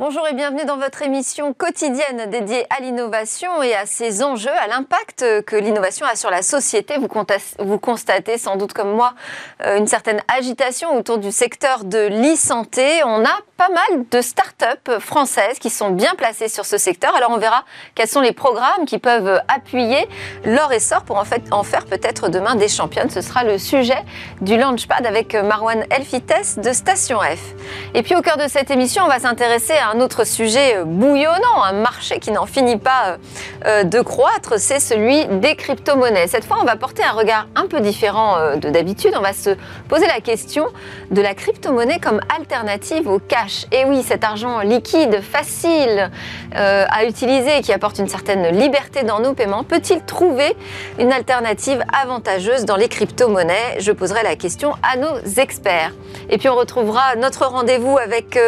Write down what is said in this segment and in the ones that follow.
Bonjour et bienvenue dans votre émission quotidienne dédiée à l'innovation et à ses enjeux, à l'impact que l'innovation a sur la société. Vous, constatez sans doute comme moi euh, une certaine agitation autour du secteur de l'e-santé. On a pas mal de start-up françaises qui sont bien placées sur ce secteur. Alors on verra quels sont les programmes qui peuvent appuyer leur essor pour en, fait, en faire peut-être demain des championnes. Ce sera le sujet du Launchpad avec Marwan Elfites de Station F. Et puis au cœur de cette émission, on va s'intéresser à un autre sujet euh, bouillonnant, un marché qui n'en finit pas euh, euh, de croître, c'est celui des crypto-monnaies. Cette fois, on va porter un regard un peu différent de d'habitude. On va se poser la question de la crypto-monnaie comme alternative au cash. Et oui, cet argent liquide, facile à utiliser et qui apporte une certaine liberté dans nos paiements, peut-il trouver une alternative avantageuse dans les crypto-monnaies? Je poserai la question à nos experts. Et puis on retrouvera notre rendez-vous avec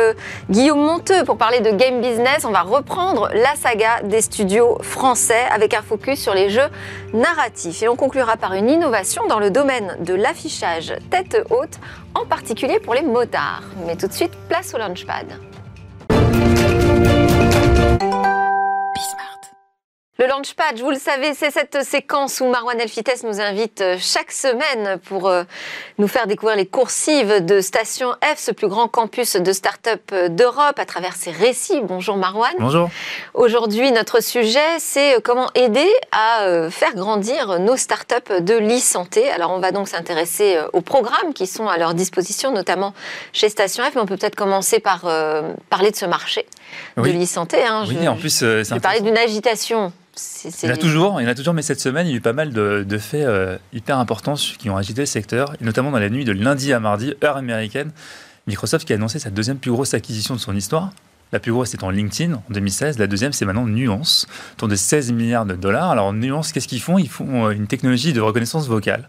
Guillaume Monteux pour parler de game business, on va reprendre la saga des studios français avec un focus sur les jeux narratifs. Et on conclura par une innovation dans le domaine de l'affichage tête haute, en particulier pour les motards. Mais tout de suite, place au launchpad. Le Launchpad, vous le savez, c'est cette séquence où Marwan Elfites nous invite euh, chaque semaine pour euh, nous faire découvrir les coursives de Station F, ce plus grand campus de start-up euh, d'Europe, à travers ses récits. Bonjour Marwan. Bonjour. Aujourd'hui, notre sujet, c'est comment aider à faire grandir nos start-up de l'e-santé. Alors, on va donc s'intéresser aux programmes qui sont à leur disposition, notamment chez Station F, mais on peut peut-être commencer par parler de ce marché de l'e-santé. Hein. Oui, en plus, c'est je parler d'une agitation il y en a toujours, il y en a toujours, mais cette semaine, il y a eu pas mal de, faits euh, hyper importants qui ont agité le secteur, et notamment dans la nuit de lundi à mardi, heure américaine. Microsoft qui a annoncé sa deuxième plus grosse acquisition de son histoire. La plus grosse étant LinkedIn en 2016. La deuxième, c'est maintenant Nuance, autour de 16 milliards de dollars. Alors, Nuance, qu'est-ce qu'ils font? Ils font euh, une technologie de reconnaissance vocale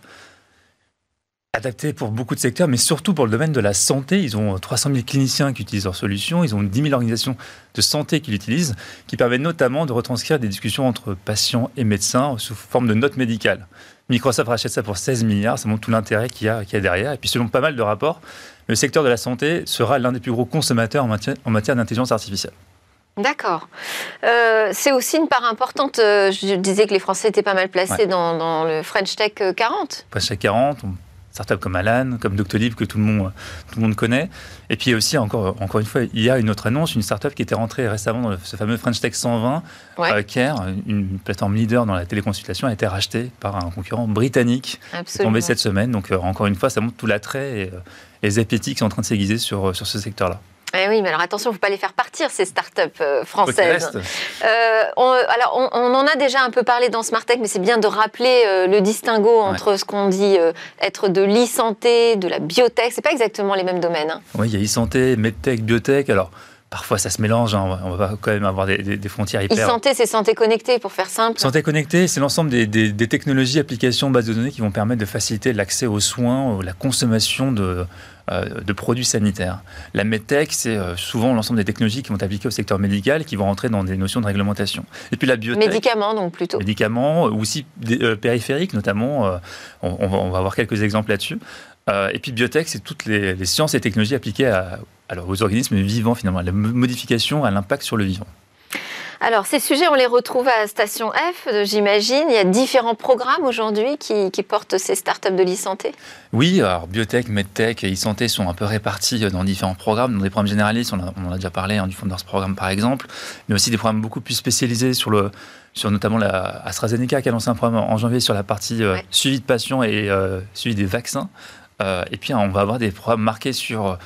adapté pour beaucoup de secteurs, mais surtout pour le domaine de la santé. Ils ont 300 000 cliniciens qui utilisent leur solution, ils ont 10 000 organisations de santé qui l'utilisent, qui permettent notamment de retranscrire des discussions entre patients et médecins sous forme de notes médicales. Microsoft rachète ça pour 16 milliards, ça montre tout l'intérêt qu'il y, a, derrière. Et puis selon pas mal de rapports, le secteur de la santé sera l'un des plus gros consommateurs en matière, d'intelligence artificielle. D'accord. Euh, c'est aussi une part importante. Euh, je disais que les Français étaient pas mal placés dans, dans, le French Tech 40. French Tech 40, startups comme Alan, comme Doctolib que tout le monde, tout le monde connaît. Et puis aussi, encore, encore une fois, il y a une autre annonce, une startup qui était rentrée récemment dans ce fameux French Tech 120, ouais. Care, une plateforme leader dans la téléconsultation, a été rachetée par un concurrent britannique. Absolument. est tombé cette semaine. Donc, euh, encore une fois, ça montre tout l'attrait et euh, les appétits qui sont en train de s'aiguiser sur, sur ce secteur-là. Eh oui, mais alors attention, il ne faut pas les faire partir, ces startups euh, françaises. Euh, on, alors, on, en a déjà un peu parlé dans Smart Tech, mais c'est bien de rappeler euh, le distinguo entre ce qu'on dit être de l'e-santé, de la biotech. Ce pas exactement les mêmes domaines. Hein. Oui, il y a e-santé, medtech, biotech. Alors, parfois ça se mélange, hein. on va quand même avoir des, frontières hyper... E-santé, c'est santé connectée, pour faire simple. Santé connectée, c'est l'ensemble des, technologies, applications, bases de données qui vont permettre de faciliter l'accès aux soins, la consommation de, de produits sanitaires. La medtech, c'est euh, souvent l'ensemble des technologies qui vont appliquer au secteur médical qui vont rentrer dans des notions de réglementation. Et puis la biotech. Médicaments, donc plutôt. Médicaments, aussi euh, périphériques, notamment. On, va, avoir quelques exemples là-dessus. et puis biotech, c'est toutes les, sciences et technologies appliquées à, alors, aux organismes vivants, finalement, à la modification, à l'impact sur le vivant. Alors, ces sujets, on les retrouve à Station F, j'imagine. Il y a différents programmes aujourd'hui qui, portent ces startups de l'e-santé Oui, alors biotech, medtech et e-santé sont un peu répartis dans différents programmes. Dans des programmes généralistes, on, en a déjà parlé, hein, du Founders Programme par exemple, mais aussi des programmes beaucoup plus spécialisés sur le, sur notamment la AstraZeneca qui a lancé un programme en janvier sur la partie euh, suivi de patients et euh, suivi des vaccins. Euh, et puis on va avoir des programmes marqués sur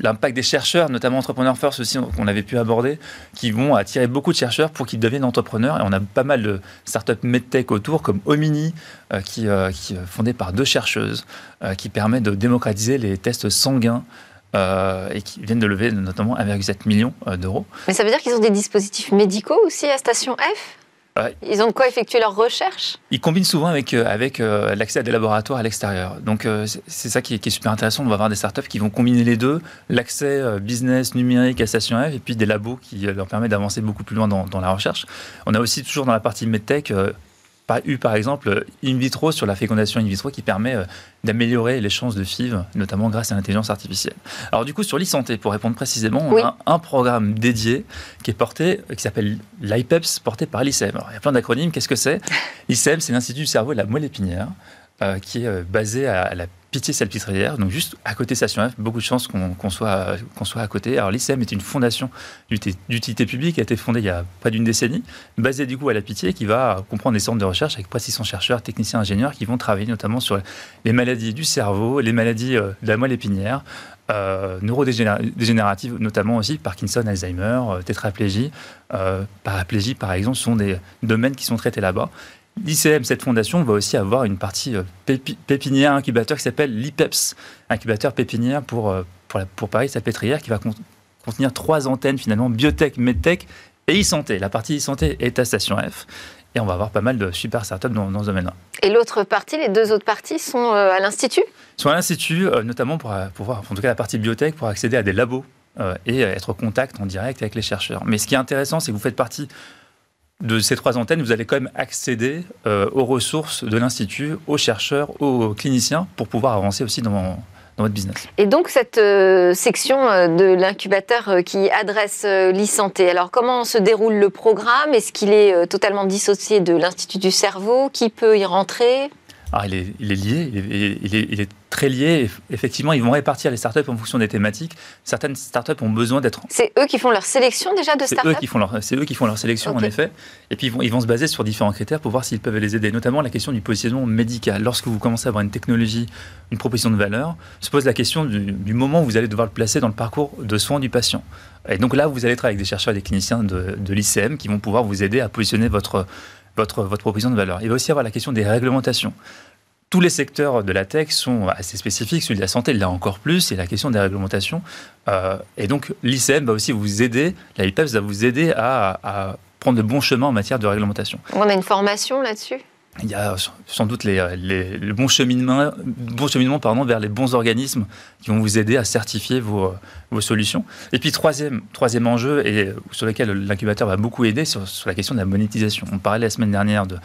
l'impact des chercheurs, notamment Entrepreneur First aussi, qu'on avait pu aborder, qui vont attirer beaucoup de chercheurs pour qu'ils deviennent entrepreneurs. Et on a pas mal de startups medtech autour, comme Omini, euh, qui, euh, qui, est fondée par deux chercheuses, euh, qui permet de démocratiser les tests sanguins. et qui viennent de lever notamment 1,7 million d'euros. Mais ça veut dire qu'ils ont des dispositifs médicaux aussi à Station F? Ils ont de quoi effectuer leurs recherches? Ils combinent souvent avec, euh, avec euh, l'accès à des laboratoires à l'extérieur. Donc euh, c'est ça qui est, super intéressant. On va avoir des startups qui vont combiner les deux, l'accès business numérique à Station F et puis des labos qui leur permettent d'avancer beaucoup plus loin dans, la recherche. On a aussi toujours dans la partie MedTech eu par exemple in vitro sur la fécondation in vitro qui permet euh, d'améliorer les chances de FIV, notamment grâce à l'intelligence artificielle. Alors du coup, sur l'e-santé, pour répondre précisément, on a un programme dédié qui est porté, qui s'appelle l'IPEPS, porté par l'ICM. Alors il y a plein d'acronymes, qu'est-ce que c'est? L'ICM, c'est l'Institut du cerveau et de la moelle épinière, euh, qui est basé à, la Pitié-Salpêtrière, donc juste à côté de Station F, beaucoup de chances qu'on soit, qu'on soit à côté. Alors l'ICM est une fondation d'utilité publique qui a été fondée il y a près d'une décennie, basée du coup à la Pitié, qui va comprendre des centres de recherche avec près 600 chercheurs, techniciens, ingénieurs qui vont travailler notamment sur les maladies du cerveau, les maladies euh, de la moelle épinière, euh, neurodégénératives, notamment aussi Parkinson, Alzheimer, euh, tétraplégie, euh, paraplégie par exemple, sont des domaines qui sont traités là-bas. L'ICM, cette fondation, va aussi avoir une partie euh, pépinière incubateur qui s'appelle l'IPEPS, incubateur pépinière pour, euh, pour, pour Paris Salpêtrière, qui va contenir trois antennes finalement, biotech, medtech et e-santé. La partie e-santé est à Station F. Et on va avoir pas mal de super startups dans, dans ce domaine-là. Et l'autre partie, les deux autres parties sont euh, à l'Institut? Sont à l'Institut, notamment pour pouvoir, en tout cas la partie biotech, pour accéder à des labos et être en contact en direct avec les chercheurs. Mais ce qui est intéressant, c'est que vous faites partie de ces trois antennes, vous allez quand même accéder euh, aux ressources de l'Institut, aux chercheurs, aux cliniciens, pour pouvoir avancer aussi dans, votre business. Et donc cette euh, section euh, de l'incubateur qui adresse l'e-santé, alors comment se déroule le programme? Est-ce qu'il est totalement dissocié de l'Institut du cerveau? Qui peut y rentrer? Ah, il, est, il, est, lié, il est, il est, très lié. Effectivement, ils vont répartir les startups en fonction des thématiques. Certaines startups ont besoin d'être. C'est eux qui font leur sélection déjà de startups C'est eux qui font leur sélection, en effet. Et puis, ils vont, ils vont se baser sur différents critères pour voir s'ils peuvent les aider. Notamment la question du positionnement médical. Lorsque vous commencez à avoir une technologie, une proposition de valeur, se pose la question du, du moment où vous allez devoir le placer dans le parcours de soins du patient. Et donc là, vous allez travailler avec des chercheurs et des cliniciens de, de l'ICM qui vont pouvoir vous aider à positionner votre votre, proposition de valeur. Il va aussi avoir la question des réglementations. Tous les secteurs de la tech sont assez spécifiques, celui de la santé là encore plus, c'est la question des réglementations. Euh, et donc l'ICM va aussi vous aider, la IPEPS va vous aider à, à prendre de bons chemins en matière de réglementation. On a une formation là-dessus? Il y a sans doute les, le bon cheminement, cheminement pardon, vers les bons organismes qui vont vous aider à certifier vos, vos solutions. Et puis troisième, troisième enjeu, et sur lequel l'incubateur va beaucoup aider, sur, la question de la monétisation. On parlait la semaine dernière de,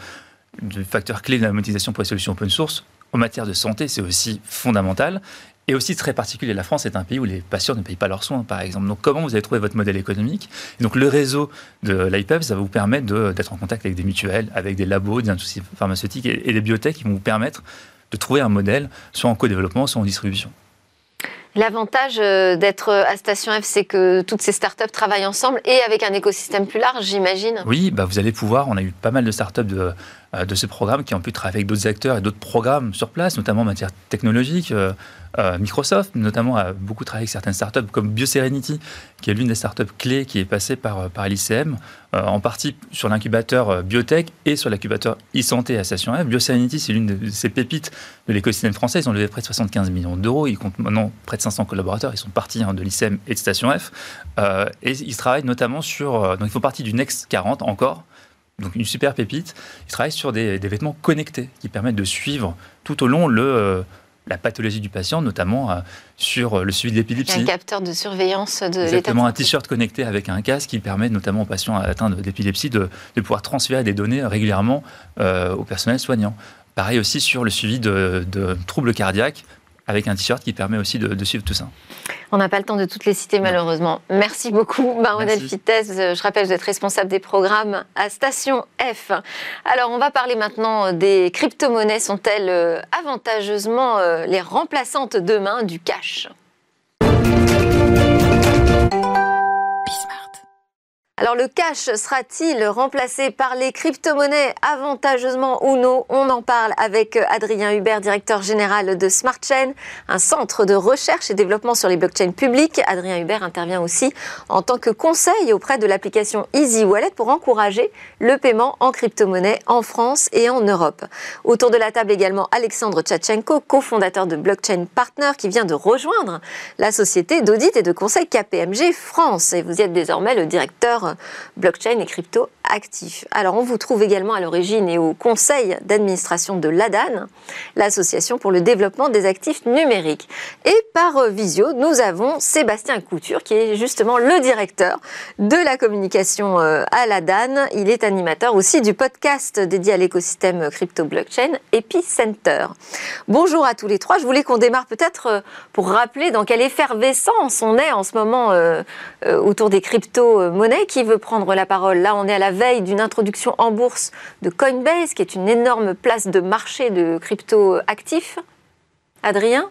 de facteur clé de la monétisation pour les solutions open source. En matière de santé, c'est aussi fondamental et aussi très particulier. La France est un pays où les patients ne payent pas leurs soins, par exemple. Donc, comment vous allez trouver votre modèle économique? Et Donc, le réseau de l'IPEP, ça va vous permettre d'être en contact avec des mutuelles, avec des labos, des industries pharmaceutiques et, et des biotech qui vont vous permettre de trouver un modèle, soit en co-développement, soit en distribution. L'avantage euh, d'être à Station F, c'est que toutes ces startups travaillent ensemble et avec un écosystème plus large, j'imagine. Oui, bah vous allez pouvoir. On a eu pas mal de startups de, de ce programme qui ont pu travailler avec d'autres acteurs et d'autres programmes sur place, notamment en matière technologique. Euh, euh, Microsoft, notamment, a beaucoup travaillé avec certaines startups comme BioSerenity, qui est l'une des startups clés qui est passée par, par l'ICM, en partie sur l'incubateur biotech et sur l'incubateur e-santé à Station F. BioSerenity, c'est l'une de ces pépites de l'écosystème français. Ils ont levé près de 75 millions d'euros. Ils comptent maintenant près de 500 collaborateurs. Ils sont partis hein, de l'ICM et de Station F. et ils travaillent notamment sur. donc, ils font partie du Next 40 encore donc une super pépite. Ils travaillent sur des, vêtements connectés qui permettent de suivre tout au long le, euh, la pathologie du patient, notamment euh, sur le suivi de l'épilepsie. Un capteur de surveillance de l'état Exactement, un t-shirt connecté avec un casque qui permet notamment aux patients atteints d'épilepsie de, de, pouvoir transférer des données régulièrement euh, au personnel soignant. Pareil aussi sur le suivi de, de troubles cardiaques avec un t-shirt qui permet aussi de, de suivre tout ça. On n'a pas le temps de toutes les citer malheureusement. Merci beaucoup, Baronel Fitès. Je rappelle, vous êtes responsable des programmes à Station F. Alors, on va parler maintenant des crypto-monnaies. Sont-elles euh, avantageusement euh, les remplaçantes demain du cash? Alors le cash sera-t-il remplacé par les crypto-monnaies avantageusement ou non? On en parle avec Adrien Hubert, directeur général de SmartChain, un centre de recherche et développement sur les blockchains publics. Adrien Hubert intervient aussi en tant que conseil auprès de l'application Easy Wallet pour encourager le paiement en crypto-monnaie en France et en Europe. Autour de la table également Alexandre Tchatchenko, cofondateur de Blockchain Partner qui vient de rejoindre la société d'audit et de conseil KPMG France. Et vous êtes désormais le directeur blockchain et crypto actifs. Alors, on vous trouve également à l'origine et au conseil d'administration de l'ADAN, l'association pour le développement des actifs numériques. Et par euh, visio, nous avons Sébastien Couture, qui est justement le directeur de la communication euh, à l'ADAN. Il est animateur aussi du podcast dédié à l'écosystème crypto-blockchain Epicenter. Bonjour à tous les trois. Je voulais qu'on démarre peut-être euh, pour rappeler dans quelle effervescence on est en ce moment autour des crypto-monnaies. Qui veut prendre la parole Là, on est à la veille d'une introduction en bourse de Coinbase, qui est une énorme place de marché de crypto-actifs. Adrien?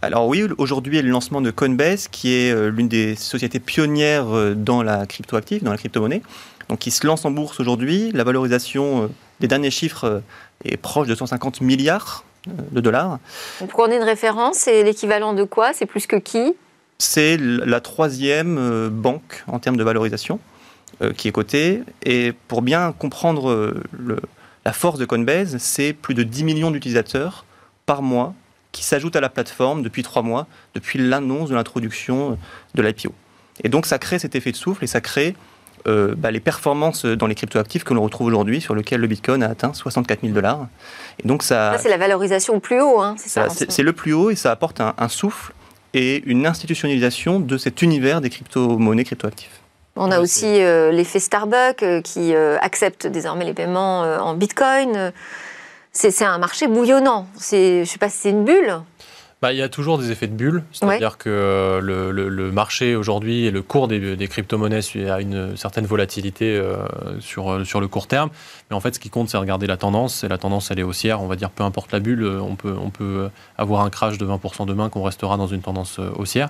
Alors oui, aujourd'hui est le lancement de Coinbase, qui est euh, l'une des sociétés pionnières euh, dans la crypto-active, dans la crypto-monnaie. Donc il se lance en bourse aujourd'hui. La valorisation euh, des derniers chiffres est proche de 150 milliards de dollars. pour qu'on ait une référence, c'est l'équivalent de quoi? C'est plus que qui? C'est la troisième banque en termes de valorisation qui est cotée. Et pour bien comprendre la force de Coinbase, c'est plus de 10 millions d'utilisateurs par mois qui s'ajoutent à la plateforme depuis trois mois, depuis l'annonce de l'introduction de l'IPO. Et donc ça crée cet effet de souffle et ça crée euh, bah, les performances dans les cryptoactifs que l'on retrouve aujourd'hui, sur lequel le Bitcoin a atteint 64 000 dollars. Et donc ça, c'est la valorisation plus haut, hein, c'est ça. c'est le plus haut et ça apporte un, souffle et une institutionnalisation de cet univers des crypto-monnaies, cryptoactifs. On a aussi euh, l'effet Starbucks euh, qui accepte désormais les paiements en Bitcoin c'est un marché bouillonnant. Je ne sais pas si c'est une bulle. Bah, il y a toujours des effets de bulle, c'est-à-dire que euh, le, marché aujourd'hui et le cours des, crypto-monnaies a une certaine volatilité euh, sur, euh, sur le court terme. Mais en fait, ce qui compte, c'est regarder la tendance. Et la tendance, elle est haussière. On va dire, peu importe la bulle, on peut, on peut avoir un crash de 20% demain qu'on restera dans une tendance haussière.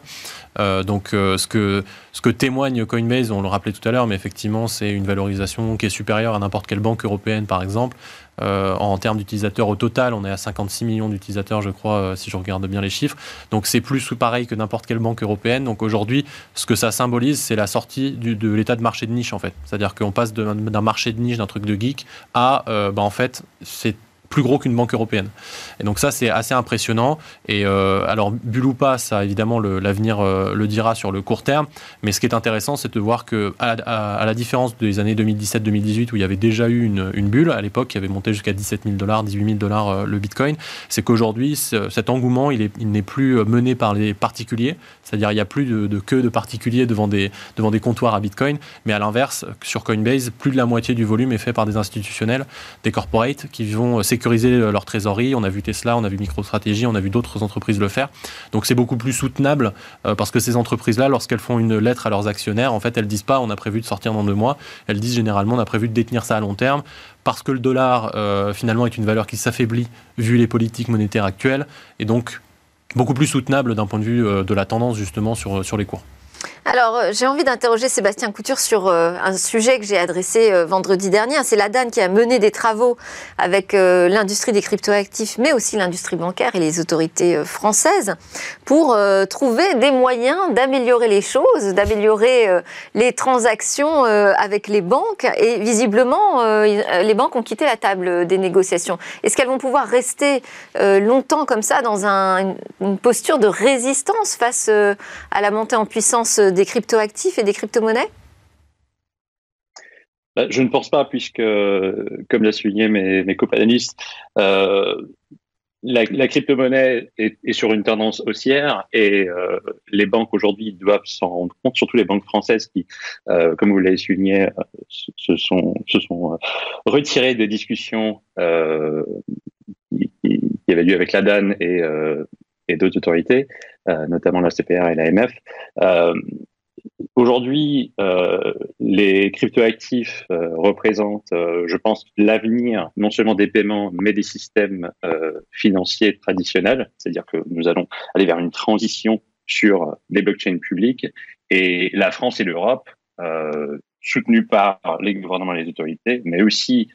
donc, ce, que, ce que témoigne Coinbase, on le rappelait tout à l'heure, mais effectivement, c'est une valorisation qui est supérieure à n'importe quelle banque européenne, par exemple. Euh, en termes d'utilisateurs au total, on est à 56 millions d'utilisateurs, je crois, euh, si je regarde bien les chiffres. Donc c'est plus ou pareil que n'importe quelle banque européenne. Donc aujourd'hui, ce que ça symbolise, c'est la sortie de l'état de marché de niche, en fait. C'est-à-dire qu'on passe d'un marché de niche, d'un truc de geek, à, euh, bah, en fait, c'est plus gros qu'une banque européenne. Et donc ça, c'est assez impressionnant. Et euh, alors, bulle ou pas, ça, évidemment, l'avenir euh, le dira sur le court terme. Mais ce qui est intéressant, c'est de voir que, à, la différence des années 2017-2018, où il y avait déjà eu une, bulle, à l'époque, qui avait monté jusqu'à 17 000 dollars, 18 000 dollars euh, le Bitcoin, c'est qu'aujourd'hui, cet engouement, il n'est plus mené par les particuliers. C'est-à-dire, il n'y a plus de, de, queue de particuliers devant des, devant des comptoirs à Bitcoin. Mais à l'inverse, sur Coinbase, plus de la moitié du volume est fait par des institutionnels, des corporates, qui vont sécuriser sécuriser leur trésorerie. On a vu Tesla, on a vu MicroStrategy, on a vu d'autres entreprises le faire. Donc c'est beaucoup plus soutenable euh, parce que ces entreprises-là, lorsqu'elles font une lettre à leurs actionnaires, en fait, elles disent pas on a prévu de sortir dans deux mois. Elles disent généralement on a prévu de détenir ça à long terme parce que le dollar euh, finalement est une valeur qui s'affaiblit vu les politiques monétaires actuelles et donc beaucoup plus soutenable d'un point de vue euh, de la tendance justement sur, sur les cours. Alors, euh, j'ai envie d'interroger Sébastien Couture sur euh, un sujet que j'ai adressé euh, vendredi dernier. C'est la DAN qui a mené des travaux avec l'industrie des cryptoactifs, mais aussi l'industrie bancaire et les autorités françaises pour trouver des moyens d'améliorer les choses, d'améliorer les transactions avec les banques. Et visiblement, les banques ont quitté la table des négociations. Est-ce qu'elles vont pouvoir rester longtemps comme ça dans une posture de résistance face à la montée en puissance des cryptoactifs et des crypto-monnaies bah, je ne pense pas, puisque, comme l'a souligné mes, mes euh, la, crypto-monnaie est, sur une tendance haussière et euh, les banques aujourd'hui doivent s'en rendre compte, surtout les banques françaises qui, euh, comme vous l'avez souligné, se sont, retirées des discussions qui, qui, avaient lieu avec la DAN et, d'autres autorités, notamment la CPR et l'AMF. Aujourd'hui, euh, les cryptoactifs euh, représentent, euh, je pense, l'avenir non seulement des paiements, mais des systèmes euh, financiers traditionnels. C'est-à-dire que nous allons aller vers une transition sur les blockchains publiques. Et la France et l'Europe, soutenues par les gouvernements et les autorités, mais aussi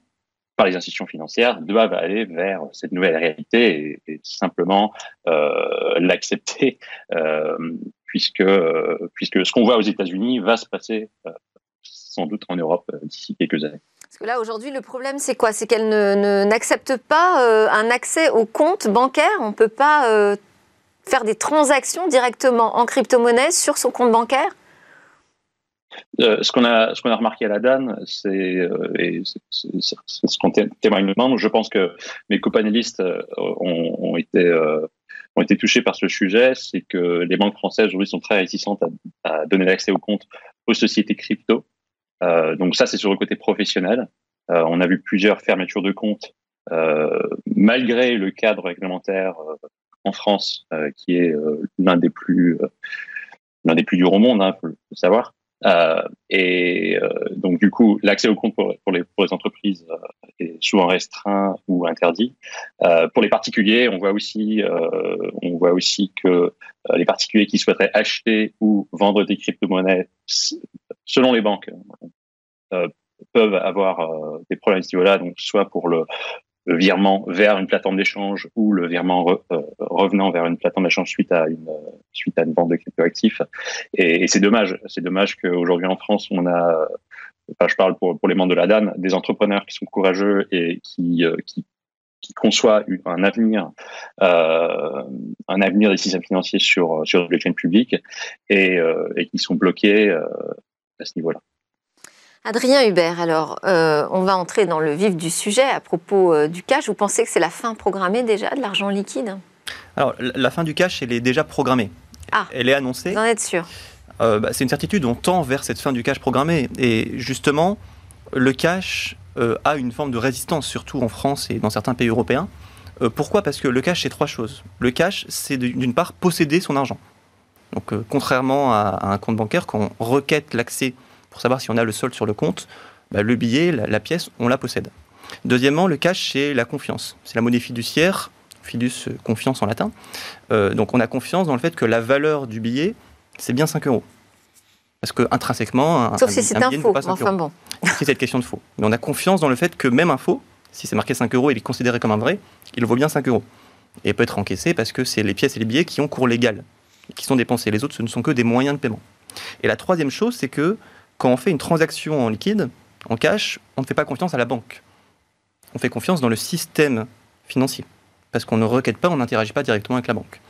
par les institutions financières, doivent aller vers cette nouvelle réalité et, et simplement l'accepter puisque, euh, puisque ce qu'on voit aux États-Unis va se passer euh, sans doute en Europe euh, d'ici quelques années. Parce que là, aujourd'hui, le problème, c'est quoi? C'est qu'elle n'accepte pas un accès au compte bancaire. On ne peut pas faire des transactions directement en crypto-monnaie sur son compte bancaire? Ce qu'on a, ce qu'on a remarqué à la DAN, c'est ce qu'on témoigne nous Je pense que mes copanélistes ont, ont été touchés par ce sujet, c'est que les banques françaises aujourd'hui sont très réticentes à, donner l'accès aux comptes aux sociétés crypto. Euh, donc ça, c'est sur le côté professionnel. Euh, on a vu plusieurs fermetures de comptes euh, malgré le cadre réglementaire en France, qui est l'un des plus l'un des plus durs au monde, hein, faut le savoir. Euh, et euh, donc du coup, l'accès au compte pour, les, pour les entreprises euh, est souvent restreint ou interdit. Euh, pour les particuliers, on voit aussi, on voit aussi que les particuliers qui souhaiteraient acheter ou vendre des crypto-monnaies, selon les banques, peuvent avoir des problèmes à ce niveau-là. Donc soit pour le, le virement vers une plateforme d'échange ou le virement euh, revenant vers une plateforme d'échange suite à une suite à une vente de cryptoactifs. Et, et c'est dommage, c'est dommage qu'aujourd'hui en France on a, enfin je parle pour, pour les membres de la DAN, des entrepreneurs qui sont courageux et qui euh, qui, qui conçoit un avenir, euh, un avenir des systèmes financiers sur sur les chaînes publiques et, euh, et qui sont bloqués euh, à ce niveau-là. Adrien Hubert, alors, euh, on va entrer dans le vif du sujet à propos euh, du cash. Vous pensez que c'est la fin programmée déjà de l'argent liquide? Alors, la fin du cash, elle est déjà programmée. Ah, elle est annoncée. Vous en êtes sûr? Euh, bah, C'est une certitude, on tend vers cette fin du cash programmé. Et justement, le cash a une forme de résistance, surtout en France et dans certains pays européens. pourquoi? Parce que le cash, c'est trois choses. Le cash, c'est d'une part posséder son argent. Donc, contrairement à, à, un compte bancaire, quand on requête l'accès pour savoir si on a le solde sur le compte, bah, le billet, la, pièce, on la possède. Deuxièmement, le cash, c'est la confiance. C'est la monnaie fiduciaire, fidus, euh, confiance en latin. Euh, donc on a confiance dans le fait que la valeur du billet, c'est bien 5 euros. Parce que intrinsèquement, un, Sauf si c'est un, faux, enfin bon. Si c'est question de faux. Mais on a confiance dans le fait que même un faux, si c'est marqué 5 euros et il est considéré comme un vrai, il vaut bien 5 euros. Et peut être encaissé parce que c'est les pièces et les billets qui ont cours légal, qui sont dépensés. Les autres, ce ne sont que des moyens de paiement. Et la troisième chose, c'est que quand on fait une transaction en liquide, en cash, on ne fait pas confiance à la banque. On fait confiance dans le système financier. Parce qu'on ne requête pas, on n'interagit pas directement avec la banque.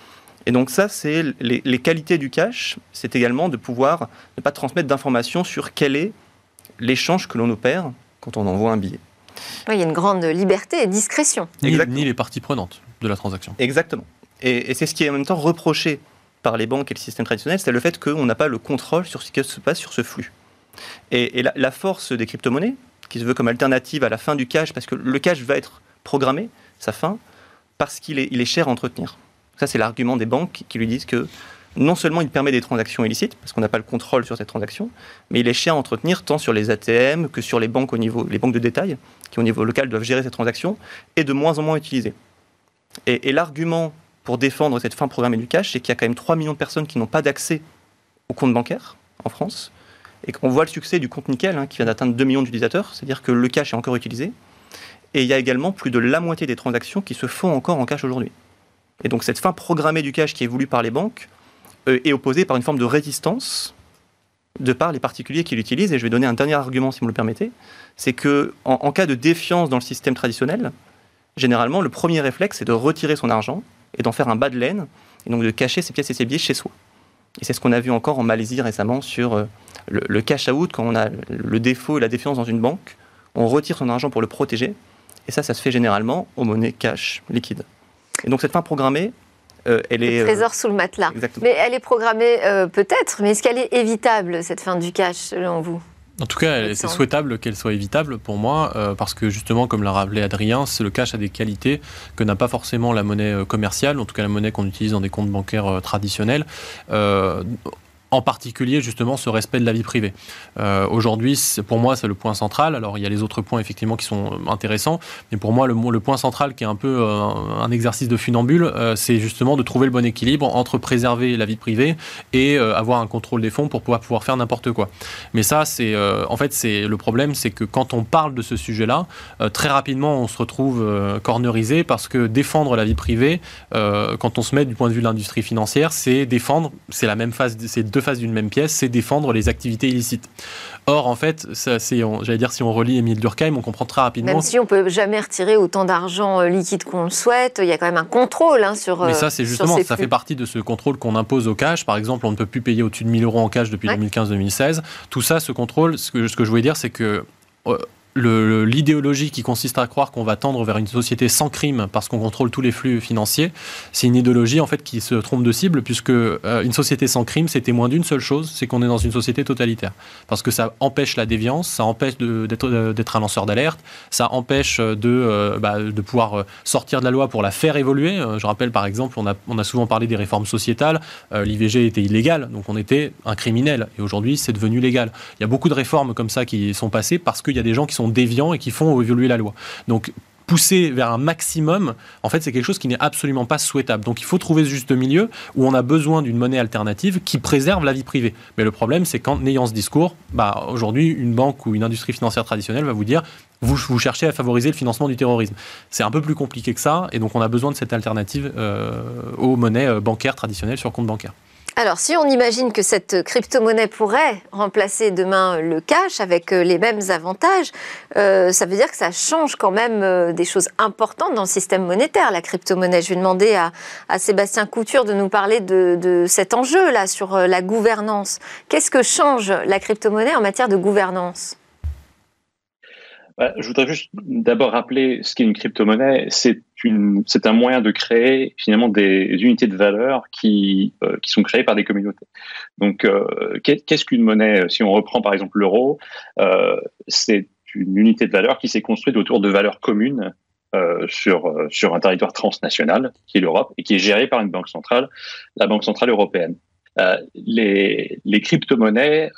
Et donc ça, c'est les, qualités du cash, c'est également de pouvoir ne pas transmettre d'informations sur quel est l'échange que l'on opère quand on envoie un billet. il y a une grande liberté et discrétion. Ni, ni les parties prenantes de la transaction. Exactement. Et, et c'est ce qui est en même temps reproché par les banques et le système traditionnel, c'est le fait qu'on n'a pas le contrôle sur ce qui se passe sur ce flux. Et, la, force des crypto-monnaies, qui se veut comme alternative à la fin du cash, parce que le cash va être programmé, sa fin, parce qu'il est, cher à entretenir. Ça, c'est l'argument des banques qui lui disent que non seulement il permet des transactions illicites, parce qu'on n'a pas le contrôle sur cette transaction, mais il est cher à entretenir tant sur les ATM que sur les banques au niveau, les banques de détail, qui au niveau local doivent gérer ces transactions, et de moins en moins utilisées. Et, et l'argument pour défendre cette fin programmée du cash, c'est qu'il y a quand même 3 millions de personnes qui n'ont pas d'accès au compte bancaire en France, et qu'on voit le succès du compte nickel, hein, qui vient d'atteindre 2 millions d'utilisateurs, c'est-à-dire que le cash est encore utilisé. Et il y a également plus de la moitié des transactions qui se font encore en cash aujourd'hui. Et donc cette fin programmée du cash qui est voulue par les banques euh, est opposée par une forme de résistance de par les particuliers qui l'utilisent. Et je vais donner un dernier argument, si vous me le permettez, c'est que en, cas de défiance dans le système traditionnel, généralement le premier réflexe c'est de retirer son argent et d'en faire un bas de laine, et donc de cacher ses pièces et ses billets chez soi. Et c'est ce qu'on a vu encore en Malaisie récemment sur euh, le, cash out, quand on a le défaut et la défiance dans une banque, on retire son argent pour le protéger. Et ça, ça se fait généralement aux monnaies cash liquide. Et donc cette fin programmée, euh, elle est... Le trésor sous le matelas. Exactement. Mais elle est programmée euh, peut-être, mais est-ce qu'elle est évitable, cette fin du cash, selon vous? En tout cas, c'est souhaitable qu'elle soit évitable pour moi, euh, parce que justement, comme l'a rappelé Adrien, le cash a des qualités que n'a pas forcément la monnaie commerciale, en tout cas la monnaie qu'on utilise dans des comptes bancaires traditionnels en particulier justement ce respect de la vie privée. Euh, Aujourd'hui, pour moi, c'est le point central. Alors, il y a les autres points effectivement qui sont euh, intéressants, mais pour moi, le, point central qui est un peu euh, un exercice de funambule, euh, c'est justement de trouver le bon équilibre entre préserver la vie privée et avoir un contrôle des fonds pour pouvoir, faire n'importe quoi. Mais ça, c'est en fait, c'est le problème, c'est que quand on parle de ce sujet-là, très rapidement, on se retrouve cornerisé parce que défendre la vie privée, quand on se met du point de vue de l'industrie financière, c'est défendre, c'est la même phase, c'est faces d'une même pièce, c'est défendre les activités illicites. Or, en fait, j'allais dire, si on relit Émile Durkheim, on comprend très rapidement. Même si on peut jamais retirer autant d'argent euh, liquide qu'on le souhaite, il y a quand même un contrôle hein, sur. Mais ça, c'est justement, ça fait partie de ce contrôle qu'on impose au cash. Par exemple, on ne peut plus payer au-dessus de 1000 euros en cash depuis 2015-2016. Tout ça, ce contrôle, ce que, ce que je voulais dire, c'est que l'idéologie qui consiste à croire qu'on va tendre vers une société sans crime parce qu'on contrôle tous les flux financiers, c'est une idéologie en fait qui se trompe de cible puisque euh, une société sans crime, c'est témoin d'une seule chose, c'est qu'on est dans une société totalitaire. Parce que ça empêche la déviance, ça empêche euh, d'être un lanceur d'alerte, ça empêche de, euh, bah, de pouvoir sortir de la loi pour la faire évoluer. Je rappelle par exemple, on a, on a souvent parlé des réformes sociétales, l'IVG était illégal, donc on était un criminel, et aujourd'hui c'est devenu légal. Il y a beaucoup de réformes comme ça qui sont passées parce qu'il y a des gens qui sont déviants et qui font évoluer la loi. Donc pousser vers un maximum, en fait, c'est quelque chose qui n'est absolument pas souhaitable. Donc il faut trouver ce juste milieu où on a besoin d'une monnaie alternative qui préserve la vie privée. Mais le problème, c'est qu'en ayant ce discours, bah, aujourd'hui, une banque ou une industrie financière traditionnelle va vous dire vous, vous cherchez à favoriser le financement du terrorisme. C'est un peu plus compliqué que ça, et donc on a besoin de cette alternative euh, aux monnaies euh, bancaires traditionnelles sur compte bancaire. Alors, si on imagine que cette crypto-monnaie pourrait remplacer demain le cash avec euh, les mêmes avantages, euh, ça veut dire que ça change quand même euh, des choses importantes dans le système monétaire, la crypto-monnaie. Je vais demander à, Sébastien Couture de nous parler de, de cet enjeu-là sur la gouvernance. Qu'est-ce que change la crypto-monnaie en matière de gouvernance? Je voudrais juste d'abord rappeler ce qu'est une crypto-monnaie. C'est c'est un moyen de créer finalement des unités de valeur qui, euh, qui sont créées par des communautés. Donc, euh, qu'est-ce qu'une monnaie Si on reprend par exemple l'euro, euh, c'est une unité de valeur qui s'est construite autour de valeurs communes sur, sur un territoire transnational, qui est l'Europe, et qui est gérée par une banque centrale, la Banque centrale européenne. les, les crypto-monnaies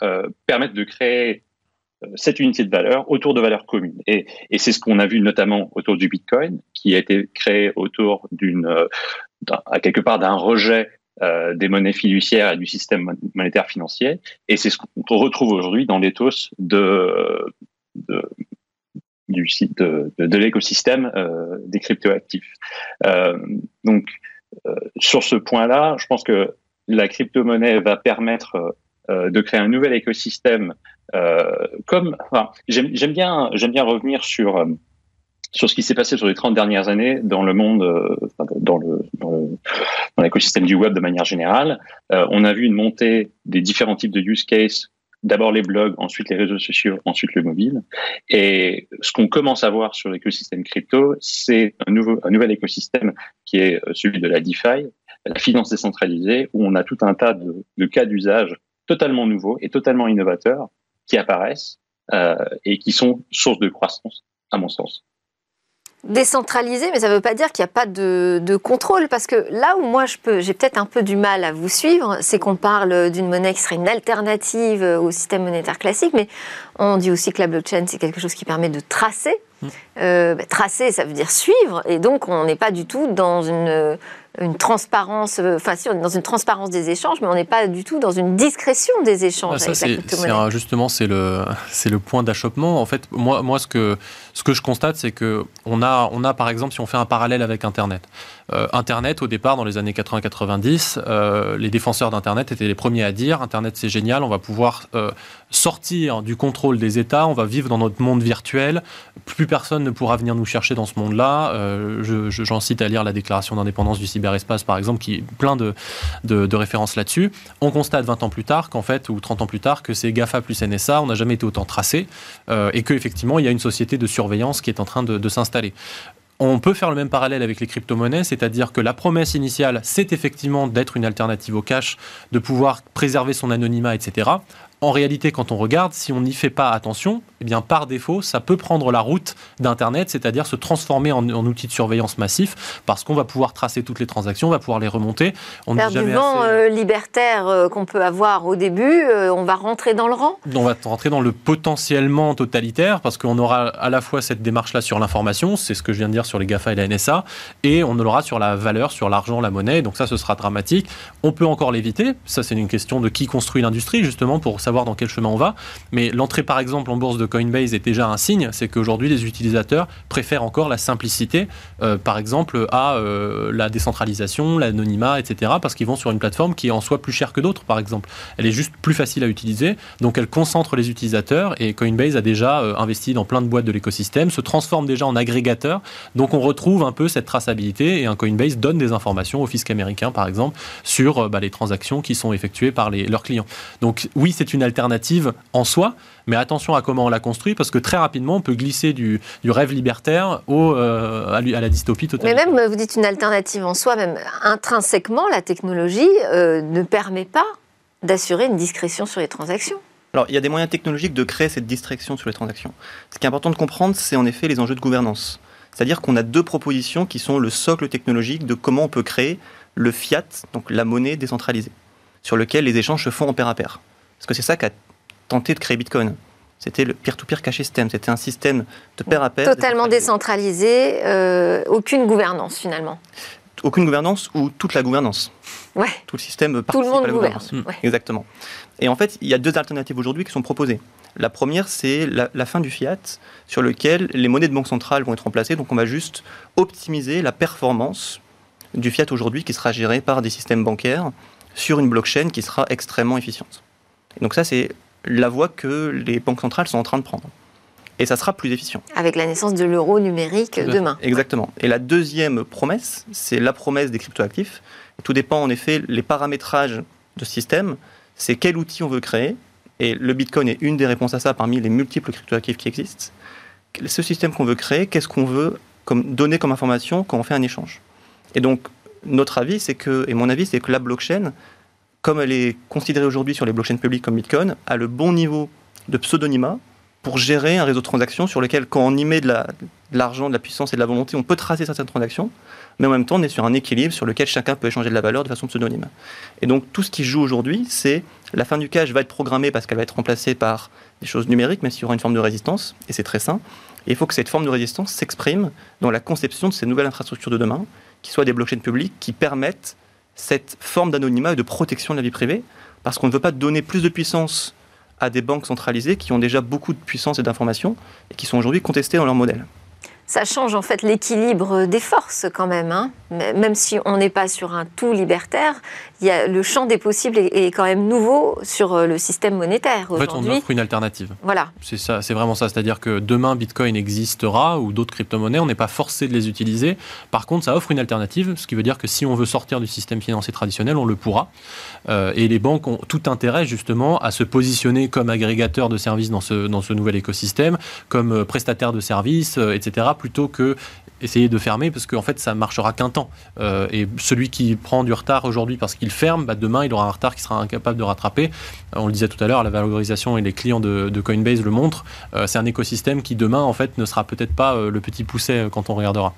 permettent de créer cette unité de valeur autour de valeurs communes. Et, c'est ce qu'on a vu notamment autour du Bitcoin, qui a été créé autour d'une, euh, à quelque part d'un rejet euh, des monnaies fiduciaires et du système monétaire financier. Et c'est ce qu'on retrouve aujourd'hui dans l'éthos de, de, du site de, de, l'écosystème euh, des cryptoactifs. Donc, sur ce point-là, je pense que la crypto-monnaie va permettre de créer un nouvel écosystème comme, enfin, j'aime bien, j'aime bien revenir sur euh, sur ce qui s'est passé sur les 30 dernières années dans le monde, euh, dans le dans l'écosystème du web de manière générale. Euh, on a vu une montée des différents types de use cases. D'abord les blogs, ensuite les réseaux sociaux, ensuite le mobile. Et ce qu'on commence à voir sur l'écosystème crypto, c'est un nouveau un nouvel écosystème qui est celui de la DeFi, la finance décentralisée, où on a tout un tas de cas d'usage totalement nouveaux et totalement innovateurs qui apparaissent euh, et qui sont source de croissance, à mon sens. Décentralisé, mais ça ne veut pas dire qu'il n'y a pas de, de, contrôle, parce que là où moi je peux, j'ai peut-être un peu du mal à vous suivre, c'est qu'on parle d'une monnaie qui serait une alternative au système monétaire classique, mais on dit aussi que la blockchain c'est quelque chose qui permet de tracer. Euh, bah, tracer, ça veut dire suivre, et donc on n'est pas du tout dans une une transparence, euh, enfin si on est dans une transparence des échanges, mais on n'est pas du tout dans une discrétion des échanges. ça, c'est, justement, c'est le, c'est le point d'achoppement. En fait, moi, moi ce, que, ce que je constate, c'est que on a, on a, par exemple, si on fait un parallèle avec Internet, euh, Internet, au départ, dans les années 80-90, euh, les défenseurs d'Internet étaient les premiers à dire Internet, c'est génial, on va pouvoir sortir du contrôle des États, on va vivre dans notre monde virtuel, plus personne ne pourra venir nous chercher dans ce monde-là. je, j'en cite à lire la déclaration d'indépendance du cyberespace, par exemple, qui est plein de, de, références là-dessus. On constate 20 ans plus tard qu'en fait, ou 30 ans plus tard, que c'est GAFA plus NSA, on n'a jamais été autant tracé, euh, et qu'effectivement, il y a une société de surveillance qui est en train de, de s'installer. On peut faire le même parallèle avec les crypto-monnaies, c'est-à-dire que la promesse initiale, c'est effectivement d'être une alternative au cash, de pouvoir préserver son anonymat, etc en réalité, quand on regarde, si on n'y fait pas attention, eh bien, par défaut, ça peut prendre la route d'Internet, c'est-à-dire se transformer en, outil de surveillance massif, parce qu'on va pouvoir tracer toutes les transactions, on va pouvoir les remonter. On Faire du vent euh, libertaire euh, qu'on peut avoir au début, euh, on va rentrer dans le rang? On va rentrer dans le potentiellement totalitaire, parce qu'on aura à la fois cette démarche-là sur l'information, c'est ce que je viens de dire sur les GAFA et la NSA, et on l'aura sur la valeur, sur l'argent, la monnaie, donc ça, ce sera dramatique. On peut encore l'éviter, ça c'est une question de qui construit l'industrie, justement, pour savoir dans quel chemin on va. Mais l'entrée, par exemple, en bourse de Coinbase est déjà un signe, c'est qu'aujourd'hui, les utilisateurs préfèrent encore la simplicité, euh, par exemple, à euh, la décentralisation, l'anonymat, etc., parce qu'ils vont sur une plateforme qui est en soi plus chère que d'autres, par exemple. Elle est juste plus facile à utiliser, donc elle concentre les utilisateurs, et Coinbase a déjà euh, investi dans plein de boîtes de l'écosystème, se transforme déjà en agrégateur, donc on retrouve un peu cette traçabilité, et un Coinbase donne des informations au fisc américain, par exemple, sur bah, les transactions qui sont effectuées par leurs clients. Donc oui, c'est une alternative en soi, mais attention à comment on la construit, parce que très rapidement, on peut glisser du, rêve libertaire au, euh, à, la dystopie totale. Mais même, vous dites une alternative en soi, même intrinsèquement, la technologie euh, ne permet pas d'assurer une discrétion sur les transactions. Alors, il y a des moyens technologiques de créer cette distraction sur les transactions. Ce qui est important de comprendre, c'est en effet les enjeux de gouvernance. C'est-à-dire qu'on a deux propositions qui sont le socle technologique de comment on peut créer le fiat, donc la monnaie décentralisée, sur lequel les échanges se font en pair à pair. Parce que c'est ça qu'a tenté de créer Bitcoin. C'était le peer-to-peer cash system. C'était un système de pair à pair. Totalement décentralisé, euh, aucune gouvernance finalement. Aucune gouvernance ou toute la gouvernance. Ouais. Tout le système Tout le monde gouverne. Exactement. Et en fait, il y a deux alternatives aujourd'hui qui sont proposées. La première, c'est la, fin du fiat, sur lequel les monnaies de banque centrale vont être remplacées. Donc, on va juste optimiser la performance du fiat aujourd'hui, qui sera géré par des systèmes bancaires sur une blockchain qui sera extrêmement efficiente. Et donc, ça, c'est la voie que les banques centrales sont en train de prendre. Et ça sera plus efficient. Avec la naissance de l'euro numérique demain. Exactement. Et la deuxième promesse, c'est la promesse des cryptoactifs. Tout dépend en effet les paramétrages de ce système, c'est quel outil on veut créer. Et le Bitcoin est une des réponses à ça parmi les multiples cryptoactifs qui existent. Ce système qu'on veut créer, qu'est-ce qu'on veut comme, donner comme information quand on fait un échange? Et donc, notre avis, c'est que, et mon avis, c'est que la blockchain, comme elle est considérée aujourd'hui sur les blockchains publiques comme Bitcoin, a le bon niveau de pseudonymat pour gérer un réseau de transactions sur lequel, quand on y met de l'argent, de, la puissance et de la volonté, on peut tracer certaines transactions, mais en même temps, on est sur un équilibre sur lequel chacun peut échanger de la valeur de façon pseudonyme. Et donc, tout ce qui joue aujourd'hui, c'est la fin du cash va être programmée parce qu'elle va être remplacée par des choses numériques, même s'il y aura une forme de résistance, et c'est très sain. Et il faut que cette forme de résistance s'exprime dans la conception de ces nouvelles infrastructures de demain, qui soient des blockchains publiques qui permettent cette forme d'anonymat et de protection de la vie privée, parce qu'on ne veut pas donner plus de puissance à des banques centralisées qui ont déjà beaucoup de puissance et d'informations et qui sont aujourd'hui contestées dans leur modèle ça change en fait l'équilibre des forces quand même. Hein. Même si on n'est pas sur un tout libertaire, il y a, le champ des possibles est, quand même nouveau sur euh, le système monétaire. En fait, on offre une alternative. Voilà. C'est ça, c'est vraiment ça. C'est-à-dire que demain, Bitcoin existera ou d'autres crypto-monnaies, on n'est pas forcé de les utiliser. Par contre, ça offre une alternative, ce qui veut dire que si on veut sortir du système financier traditionnel, on le pourra. Euh, et les banques ont tout intérêt justement à se positionner comme agrégateur de services dans ce, dans ce nouvel écosystème, comme euh, prestataire de services, etc plutôt que essayer de fermer parce qu'en fait ça marchera qu'un temps. Euh, et celui qui prend du retard aujourd'hui parce qu'il ferme bah, demain il aura un retard qui sera incapable de rattraper. On le disait tout à l'heure la valorisation et les clients de, Coinbase le montrent. Euh, c'est un écosystème qui demain en fait ne sera peut-être pas euh, le petit pousset quand on regardera.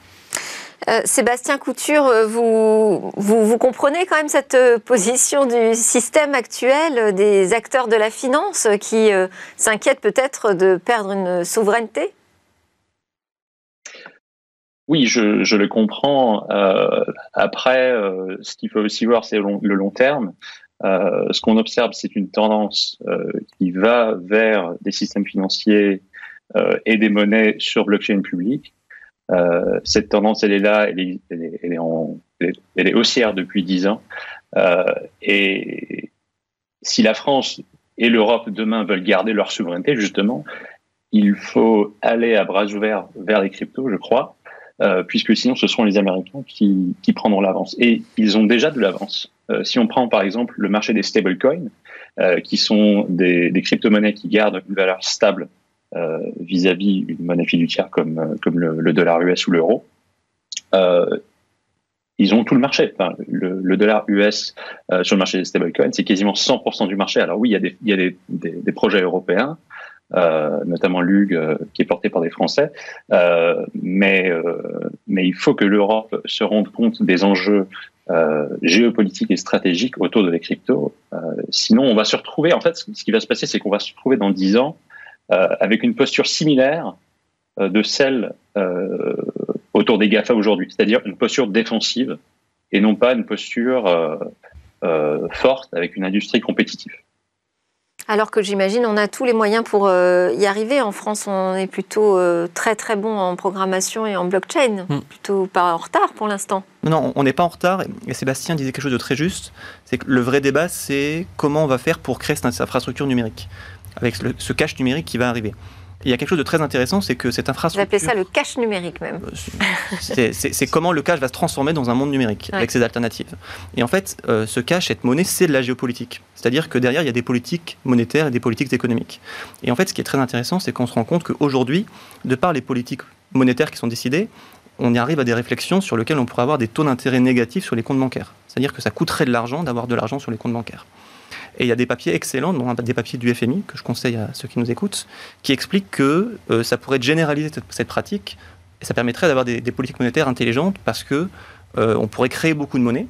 Sébastien Couture, vous, vous, vous, comprenez quand même cette position du système actuel des acteurs de la finance qui s'inquiètent peut-être de perdre une souveraineté? Oui, je, le comprends. Euh, après, euh, ce qu'il faut aussi voir, c'est le, long terme. Euh, ce qu'on observe, c'est une tendance qui va vers des systèmes financiers et des monnaies sur blockchain public. Euh, cette tendance, elle est là, elle est, elle est, elle est, en, elle est haussière depuis dix ans. et si la France et l'Europe demain veulent garder leur souveraineté, justement, il faut aller à bras ouverts vers les cryptos, je crois. Euh, puisque sinon ce seront les Américains qui, prendront l'avance. Et ils ont déjà de l'avance. Euh, si on prend par exemple le marché des stablecoins, euh, qui sont des, des crypto-monnaies qui gardent une valeur stable vis-à-vis d'une monnaie fiduciaire comme, comme le, dollar US ou l'euro, ils ont tout le marché. Le, le, dollar US sur le marché des stablecoins, c'est quasiment 100% du marché. Alors oui, il y a des, il y a des, des, projets européens, notamment Lug, euh, qui est porté par des Français. Euh, mais, mais il faut que l'Europe se rende compte des enjeux géopolitiques et stratégiques autour de les cryptos. sinon, on va se retrouver, en fait, ce qui va se passer, c'est qu'on va se retrouver dans dix ans avec une posture similaire de celle autour des GAFA aujourd'hui, c'est-à-dire une posture défensive et non pas une posture forte avec une industrie compétitive. Alors que j'imagine, on a tous les moyens pour euh, y arriver. En France, on est plutôt euh, très très bon en programmation et en blockchain, hmm. plutôt pas en retard pour l'instant. Non, on n'est pas en retard. Et Sébastien disait quelque chose de très juste. C'est que le vrai débat, c'est comment on va faire pour créer cette infrastructure numérique, avec ce cache numérique qui va arriver il y a quelque chose de très intéressant, c'est que cette infrastructure. Vous appelez ça le cache numérique même. Euh, c'est comment le cache va se transformer dans un monde numérique avec ses alternatives. Et en fait, euh, ce cache, cette monnaie, c'est de la géopolitique. C'est-à-dire que derrière, il y a des politiques monétaires et des politiques économiques. Et en fait, ce qui est très intéressant, c'est qu'on se rend compte qu'aujourd'hui, de par les politiques monétaires qui sont décidées, on y arrive à des réflexions sur lesquelles on pourrait avoir des taux d'intérêt négatifs sur les comptes bancaires. C'est-à-dire que ça coûterait de l'argent d'avoir de l'argent sur les comptes bancaires. Et il y a des papiers excellents, dont des papiers du FMI, que je conseille à ceux qui nous écoutent, qui expliquent que euh, ça pourrait généraliser cette, pratique et ça permettrait d'avoir des, politiques monétaires intelligentes parce que euh, on pourrait créer beaucoup de monnaie,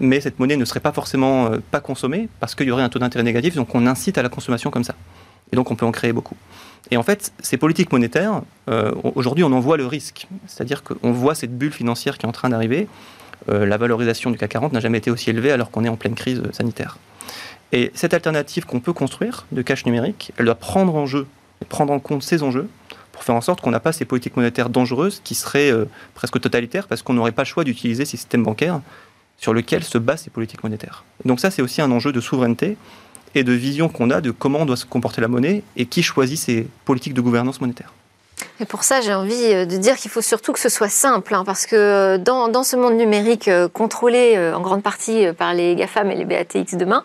mais cette monnaie ne serait pas forcément euh, pas consommée parce qu'il y aurait un taux d'intérêt négatif, donc on incite à la consommation comme ça. Et donc on peut en créer beaucoup. Et en fait, ces politiques monétaires, aujourd'hui, on en voit le risque. C'est-à-dire qu'on voit cette bulle financière qui est en train d'arriver. la valorisation du CAC 40 n'a jamais été aussi élevée alors qu'on est en pleine crise sanitaire. Et cette alternative qu'on peut construire de cash numérique, elle doit prendre en jeu, prendre en compte ces enjeux pour faire en sorte qu'on n'a pas ces politiques monétaires dangereuses qui seraient euh, presque totalitaires parce qu'on n'aurait pas le choix d'utiliser ces systèmes bancaires sur lesquels se basent ces politiques monétaires. donc ça, c'est aussi un enjeu de souveraineté et de vision qu'on a de comment doit se comporter la monnaie et qui choisit ces politiques de gouvernance monétaire. Et pour ça, j'ai envie euh, de dire qu'il faut surtout que ce soit simple, hein, parce que euh, dans, ce monde numérique euh, contrôlé en grande partie par les GAFAM et les BATX demain,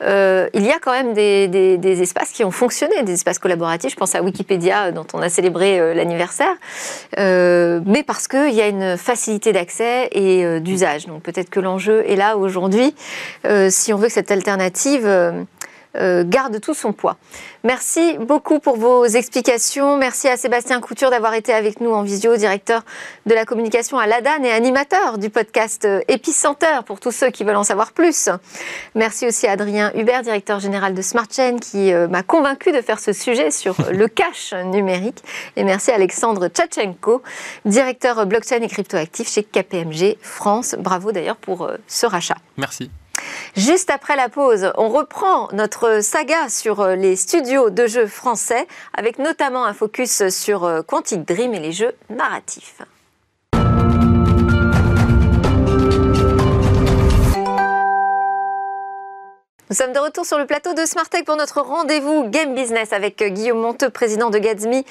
il y a quand même des, espaces qui ont fonctionné, des espaces collaboratifs. Je pense à Wikipédia, dont on a célébré l'anniversaire, mais parce qu'il y a une facilité d'accès et d'usage. Donc peut-être que l'enjeu est là aujourd'hui, si on veut que cette alternative euh, garde tout son poids. Merci beaucoup pour vos explications. Merci à Sébastien Couture d'avoir été avec nous en visio, directeur de la communication à l'ADAN et animateur du podcast Epicenter pour tous ceux qui veulent en savoir plus. Merci aussi à Adrien Hubert, directeur général de SmartChain, qui euh, m'a convaincu de faire ce sujet sur le cash numérique. Et merci à Alexandre Tchatchenko, directeur blockchain et cryptoactif chez KPMG France. Bravo d'ailleurs pour euh, ce rachat. Merci. Juste après la pause, on reprend notre saga sur euh, les studios de jeux français, avec notamment un focus sur euh, Quantic Dream et les jeux narratifs. Nous sommes de retour sur le plateau de Smartech pour notre rendez-vous Game Business avec Guillaume Monteux, président de Gatsby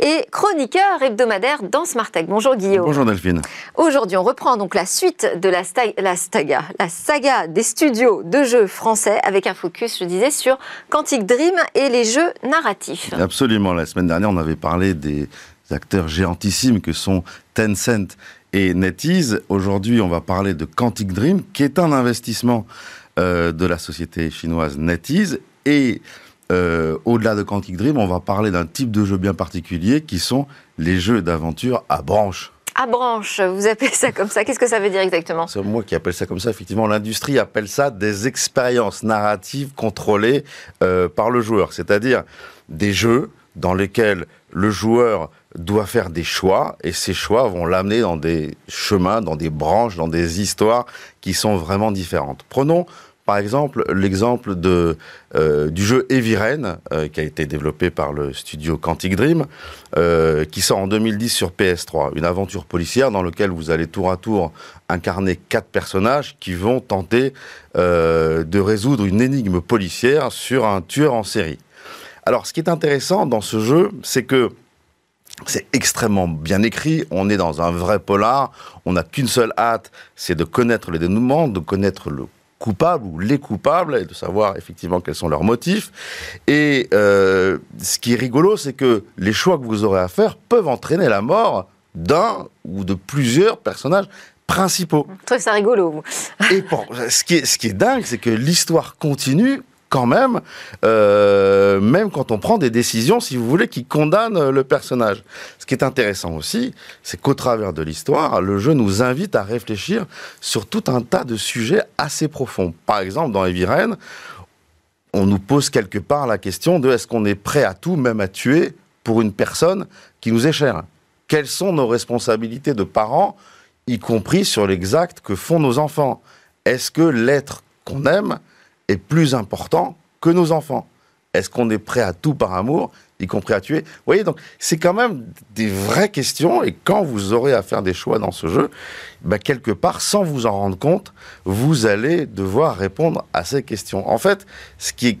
et chroniqueur hebdomadaire dans Smartech. Bonjour Guillaume. Bonjour Delphine. Aujourd'hui, on reprend donc la suite de la, la, saga, la saga des studios de jeux français avec un focus, je disais, sur Quantic Dream et les jeux narratifs. Absolument. La semaine dernière, on avait parlé des acteurs géantissimes que sont Tencent et NetEase. Aujourd'hui, on va parler de Quantic Dream, qui est un investissement euh, de la société chinoise NetEase. Et euh, au-delà de Quantic Dream, on va parler d'un type de jeu bien particulier qui sont les jeux d'aventure à branches. À branches, vous appelez ça comme ça. Qu'est-ce que ça veut dire exactement? C'est moi qui appelle ça comme ça. Effectivement, l'industrie appelle ça des expériences narratives contrôlées euh, par le joueur. C'est-à-dire des jeux dans lesquels le joueur doit faire des choix et ces choix vont l'amener dans des chemins, dans des branches, dans des histoires qui sont vraiment différentes. Prenons par exemple, l'exemple euh, du jeu Eviren, euh, qui a été développé par le studio Quantic Dream, euh, qui sort en 2010 sur PS3. Une aventure policière dans laquelle vous allez tour à tour incarner quatre personnages qui vont tenter de résoudre une énigme policière sur un tueur en série. Alors, ce qui est intéressant dans ce jeu, c'est que c'est extrêmement bien écrit, on est dans un vrai polar, on n'a qu'une seule hâte, c'est de connaître le dénouement, de connaître le coupables ou les coupables et de savoir effectivement quels sont leurs motifs. Et euh, ce qui est rigolo, c'est que les choix que vous aurez à faire peuvent entraîner la mort d'un ou de plusieurs personnages principaux. Je trouve ça rigolo. Et bon, ce qui est, ce qui est dingue, c'est que l'histoire continue quand même, euh, même quand on prend des décisions, si vous voulez, qui condamnent le personnage. Ce qui est intéressant aussi, c'est qu'au travers de l'histoire, le jeu nous invite à réfléchir sur tout un tas de sujets assez profonds. Par exemple, dans Eviren, on nous pose quelque part la question de est-ce qu'on est prêt à tout, même à tuer, pour une personne qui nous est chère? Quelles sont nos responsabilités de parents, y compris sur les actes que font nos enfants? Est-ce que l'être qu'on aime est plus important que nos enfants Est-ce qu'on est prêt à tout par amour y compris à tuer? Vous voyez, donc c'est quand même des vraies questions, et quand vous aurez à faire des choix dans ce jeu, bah, quelque part, sans vous en rendre compte, vous allez devoir répondre à ces questions. En fait, ce qui est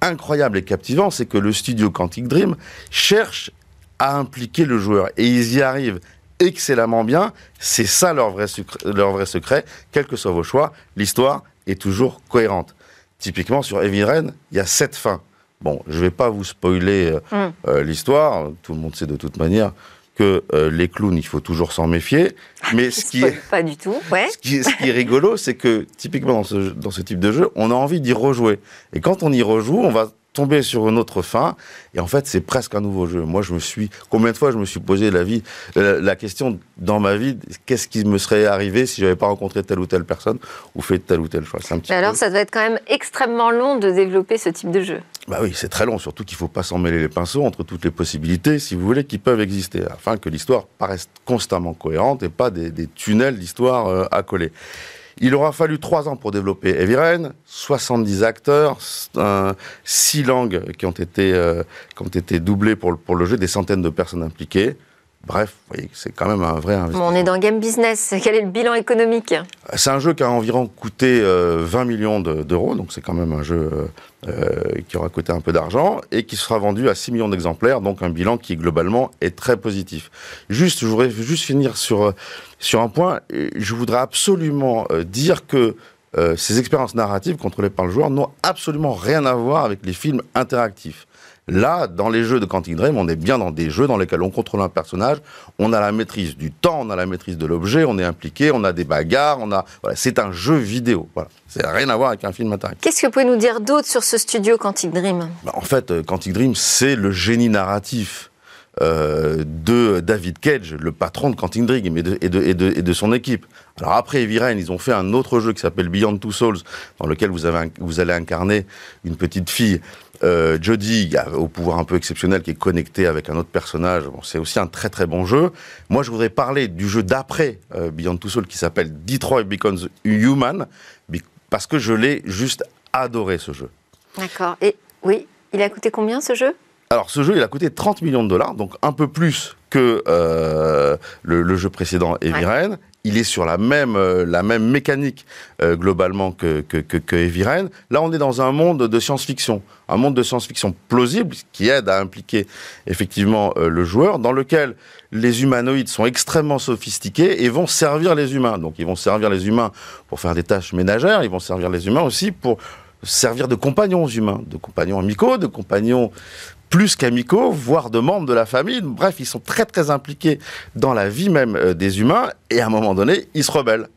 incroyable et captivant, c'est que le studio Quantic Dream cherche à impliquer le joueur, et ils y arrivent excellemment bien. C'est ça leur vrai, leur vrai secret. Quels que soient vos choix, l'histoire est toujours cohérente. Typiquement, sur Heavy Rain, il y a sept fins. Bon, je ne vais pas vous spoiler euh, mm. euh, l'histoire. Tout le monde sait de toute manière que euh, les clowns, il faut toujours s'en méfier. Mais ce qui est pas du tout. Ouais. Ce, qui est, ce qui est rigolo, c'est que typiquement dans ce, dans ce type de jeu, on a envie d'y rejouer. Et quand on y rejoue, on va tomber sur une autre fin. Et en fait, c'est presque un nouveau jeu. Moi, je me suis. Combien de fois je me suis posé la, vie, euh, la question dans ma vie qu'est-ce qui me serait arrivé si j'avais pas rencontré telle ou telle personne ou fait tel ou tel choix un petit Alors, ça doit être quand même extrêmement long de développer ce type de jeu. Bah oui, c'est très long, surtout qu'il ne faut pas s'en mêler les pinceaux entre toutes les possibilités, si vous voulez, qui peuvent exister, afin que l'histoire paraisse constamment cohérente et pas des, tunnels d'histoire euh, à coller. Il aura fallu trois ans pour développer Rain, 70 acteurs, 6 langues qui ont été, euh, qui ont été doublées pour, pour le jeu, des centaines de personnes impliquées. Bref, c'est quand même un vrai investissement. on est dans game business. Quel est le bilan économique C'est un jeu qui a environ coûté 20 euh, millions d'euros, donc c'est quand même un jeu euh, qui aura coûté un peu d'argent et qui sera vendu à 6 millions d'exemplaires, donc un bilan qui globalement est très positif. Juste, je voudrais juste finir sur, sur un point. Je voudrais absolument euh, dire que ces expériences narratives contrôlées par le joueur n'ont absolument rien à voir avec les films interactifs. Là, dans les jeux de Quantic Dream, on est bien dans des jeux dans lesquels on contrôle un personnage, on a la maîtrise du temps, on a la maîtrise de l'objet, on est impliqué, on a des bagarres, on a. Voilà, c'est un jeu vidéo. Voilà. C'est rien à voir avec un film interactif. Qu'est-ce que vous pouvez nous dire d'autre sur ce studio Quantic Dream? Bah, En fait, euh, Quantic Dream, c'est le génie narratif. Euh, de David Cage, le patron de Quantic Dream et de, et de, et de, son équipe. Alors après Heavy ils ont fait un autre jeu qui s'appelle Beyond Two Souls, dans lequel vous, avez vous allez incarner une petite fille euh, Jodie, au pouvoir un peu exceptionnel, qui est connecté avec un autre personnage. C'est aussi un très très bon jeu. Moi, je voudrais parler du jeu d'après euh, Beyond Two Souls qui s'appelle Detroit Becomes Human, parce que je l'ai juste adoré ce jeu. D'accord. Et oui, il a coûté combien ce jeu? Alors ce jeu, il a coûté 30 millions de dollars, donc un peu plus que euh, le, jeu précédent Heavy Rain il est sur la même, euh, la même mécanique euh, globalement que, que, que, Heavy Rain. Là, on est dans un monde de science-fiction, un monde de science-fiction plausible qui aide à impliquer effectivement le joueur, dans lequel les humanoïdes sont extrêmement sophistiqués et vont servir les humains. Donc, ils vont servir les humains pour faire des tâches ménagères, ils vont servir les humains aussi pour servir de compagnons humains, de compagnons amicaux, de compagnons plus qu'amicaux, voire de membres de la famille. Bref, ils sont très très impliqués dans la vie même euh, des humains et à un moment donné, ils se rebellent.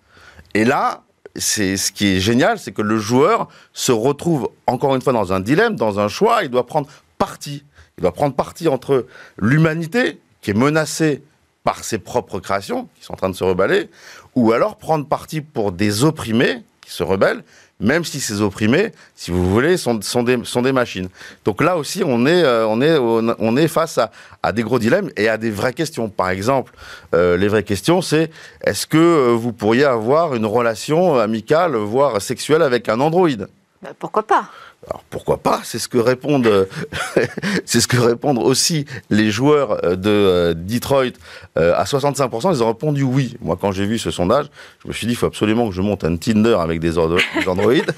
Et là, c'est ce qui est génial, c'est que le joueur se retrouve encore une fois dans un dilemme, dans un choix. Il doit prendre parti. Il doit prendre parti entre l'humanité qui est menacée par ses propres créations, qui sont en train de se rebeller, ou alors prendre parti pour des opprimés qui se rebellent, même si ces opprimés, si vous voulez, sont, des, machines. Donc là aussi, on est, euh, face à, à, des gros dilemmes et à des vraies questions. Par exemple, euh, les vraies questions, c'est est-ce que euh, vous pourriez avoir une relation amicale, voire sexuelle avec un androïde? Bah, Pourquoi pas? Alors pourquoi pas? C'est ce que répondent, c'est ce que répondent aussi les joueurs de Detroit. à 65%, ils ont répondu oui. Moi, quand j'ai vu ce sondage, je me suis dit, il faut absolument que je monte un Tinder avec des, androïdes.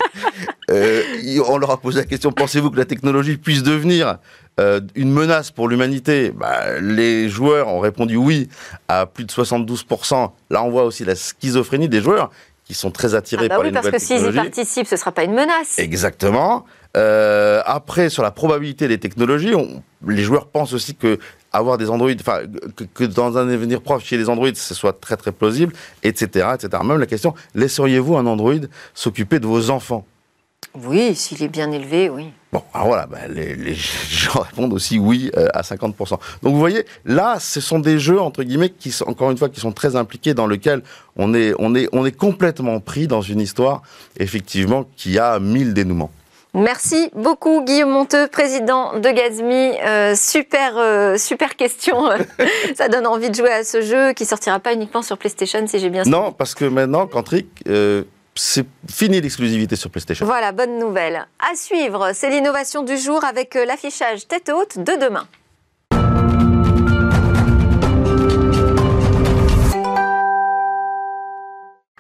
on leur a posé la question pensez-vous que la technologie puisse devenir une menace pour l'humanité? Bah, Les joueurs ont répondu oui à plus de 72%. Là, on voit aussi la schizophrénie des joueurs qui sont très attirés ah bah par les nouvelles. Parce que s'ils y participent, ce ne sera pas une menace. Exactement. Euh, après, sur la probabilité des technologies, les joueurs pensent aussi que avoir des androïdes, enfin, que, dans un avenir proche, chez les androïdes, ce soit très très plausible, etc., etc. Même la question, laisseriez-vous un androïde s'occuper de vos enfants? Oui, s'il est bien élevé, oui. Bon, alors voilà, bah, les, gens répondent aussi oui euh, à 50%. Donc vous voyez, là, ce sont des jeux entre guillemets qui sont encore une fois qui sont très impliqués dans lequel on est on est on est complètement pris dans une histoire effectivement qui a mille dénouements. Merci beaucoup Guillaume Monteux, président de Gazmi. Euh, super, euh, super question. Ça donne envie de jouer à ce jeu qui sortira pas uniquement sur PlayStation, si j'ai bien. Non, parce que maintenant, Cantric, c'est fini l'exclusivité sur PlayStation. Voilà, bonne nouvelle. À suivre, c'est l'innovation du jour avec euh, l'affichage tête haute de demain.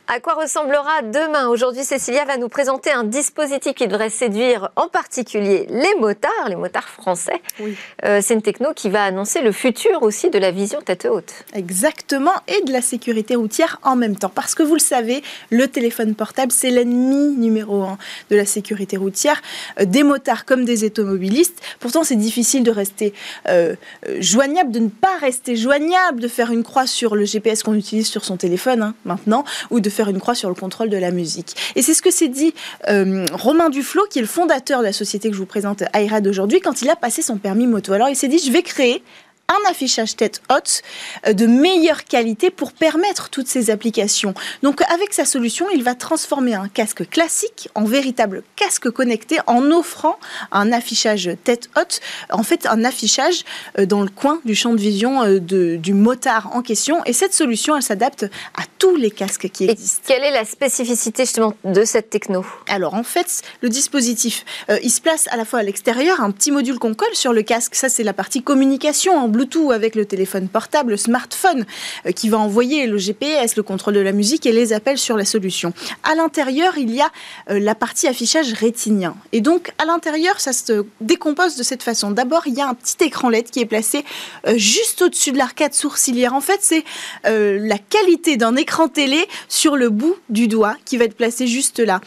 À quoi ressemblera demain Aujourd'hui, Cécilia va nous présenter un dispositif qui devrait séduire en particulier les motards, les motards français. Oui. Euh, c'est une techno qui va annoncer le futur aussi de la vision tête haute. Exactement, et de la sécurité routière en même temps. Parce que vous le savez, le téléphone portable, c'est l'ennemi numéro un de la sécurité routière, euh, des motards comme des automobilistes. Pourtant, c'est difficile de rester euh, joignable, de ne pas rester joignable, de faire une croix sur le GPS qu'on utilise sur son téléphone hein, maintenant, ou de faire une croix sur le contrôle de la musique. Et c'est ce que s'est dit euh, Romain Duflo, qui est le fondateur de la société que je vous présente, iRad aujourd'hui, quand il a passé son permis moto. Alors il s'est dit, je vais créer un affichage tête haute euh, de meilleure qualité pour permettre toutes ces applications. Donc avec sa solution, il va transformer un casque classique en véritable casque connecté en offrant un affichage tête haute, en fait un affichage euh, dans le coin du champ de vision euh, de- du motard en question. Et cette solution, elle s'adapte à tous les casques qui Et existent. quelle est la spécificité justement de cette techno? Alors en fait, le dispositif, euh, il se place à la fois à l'extérieur, un petit module qu'on colle sur le casque. Ça, c'est la partie communication en Bluetooth avec le téléphone portable, le smartphone, euh, qui va envoyer le GPS, le contrôle de la musique et les appels sur la solution. À l'intérieur, il y a euh, la partie affichage rétinien. Et donc, à l'intérieur, ça se décompose de cette façon. D'abord, il y a un petit écran LED qui est placé euh, juste au-dessus de l'arcade sourcilière. En fait, c'est la qualité d'un écran télé sur le bout du doigt qui va être placé juste là.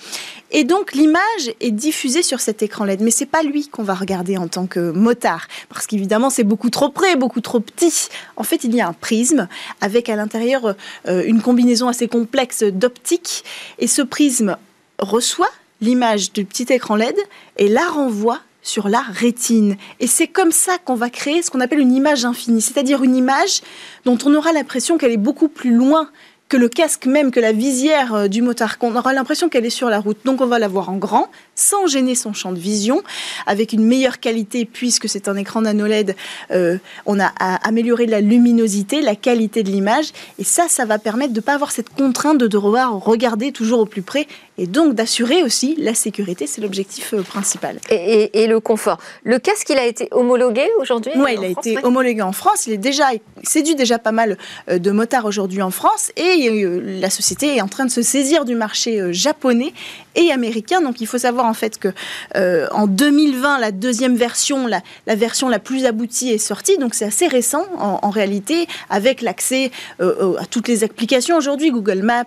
Et donc l'image est diffusée sur cet écran LED, mais c'est pas lui qu'on va regarder en tant que motard, parce qu'évidemment c'est beaucoup trop près, beaucoup trop petit. En fait, il y a un prisme avec à l'intérieur euh, une combinaison assez complexe d'optique, et ce prisme reçoit l'image du petit écran LED et la renvoie sur la rétine. Et c'est comme ça qu'on va créer ce qu'on appelle une image infinie, c'est-à-dire une image dont on aura l'impression qu'elle est beaucoup plus loin que le casque même, que la visière euh, du motard, qu'on aura l'impression qu'elle est sur la route. Donc on va la voir en grand, sans gêner son champ de vision, avec une meilleure qualité, puisque c'est un écran nano LED, euh, on a amélioré la luminosité, la qualité de l'image, et ça, ça va permettre de ne pas avoir cette contrainte de devoir regarder toujours au plus près, et donc d'assurer aussi la sécurité, c'est l'objectif euh, principal. et, et- et le confort. Le casque, il a été homologué aujourd'hui Oui, il a France, été ouais homologué en France. Il est déjà séduit déjà pas mal euh, de motards aujourd'hui en France et euh, la société est en train de se saisir du marché euh, japonais et américain. Donc il faut savoir en fait que euh, en 2020 la deuxième version, la, version la plus aboutie est sortie. Donc c'est assez récent en, réalité avec l'accès à toutes les applications aujourd'hui, Google Maps,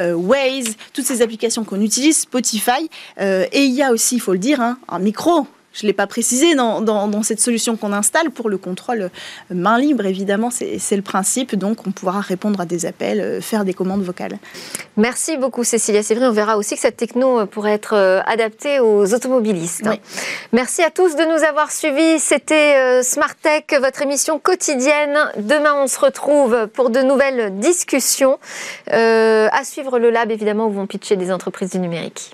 Waze, toutes ces applications qu'on utilise, Spotify. Et il y a aussi, il faut le dire, hein, un micro. Je ne l'ai pas précisé dans, dans- dans cette solution qu'on installe pour le contrôle euh, main libre, évidemment, c'est le principe. Donc, on pourra répondre à des appels, euh, faire des commandes vocales. Merci beaucoup Cécilia. C'est vrai, on verra aussi que cette techno euh, pourrait être adaptée aux automobilistes. Oui. Merci à tous de nous avoir suivis. C'était Smart Tech, votre émission quotidienne. Demain, on se retrouve pour de nouvelles discussions. Euh, à suivre le lab, évidemment, où vont pitcher des entreprises du numérique.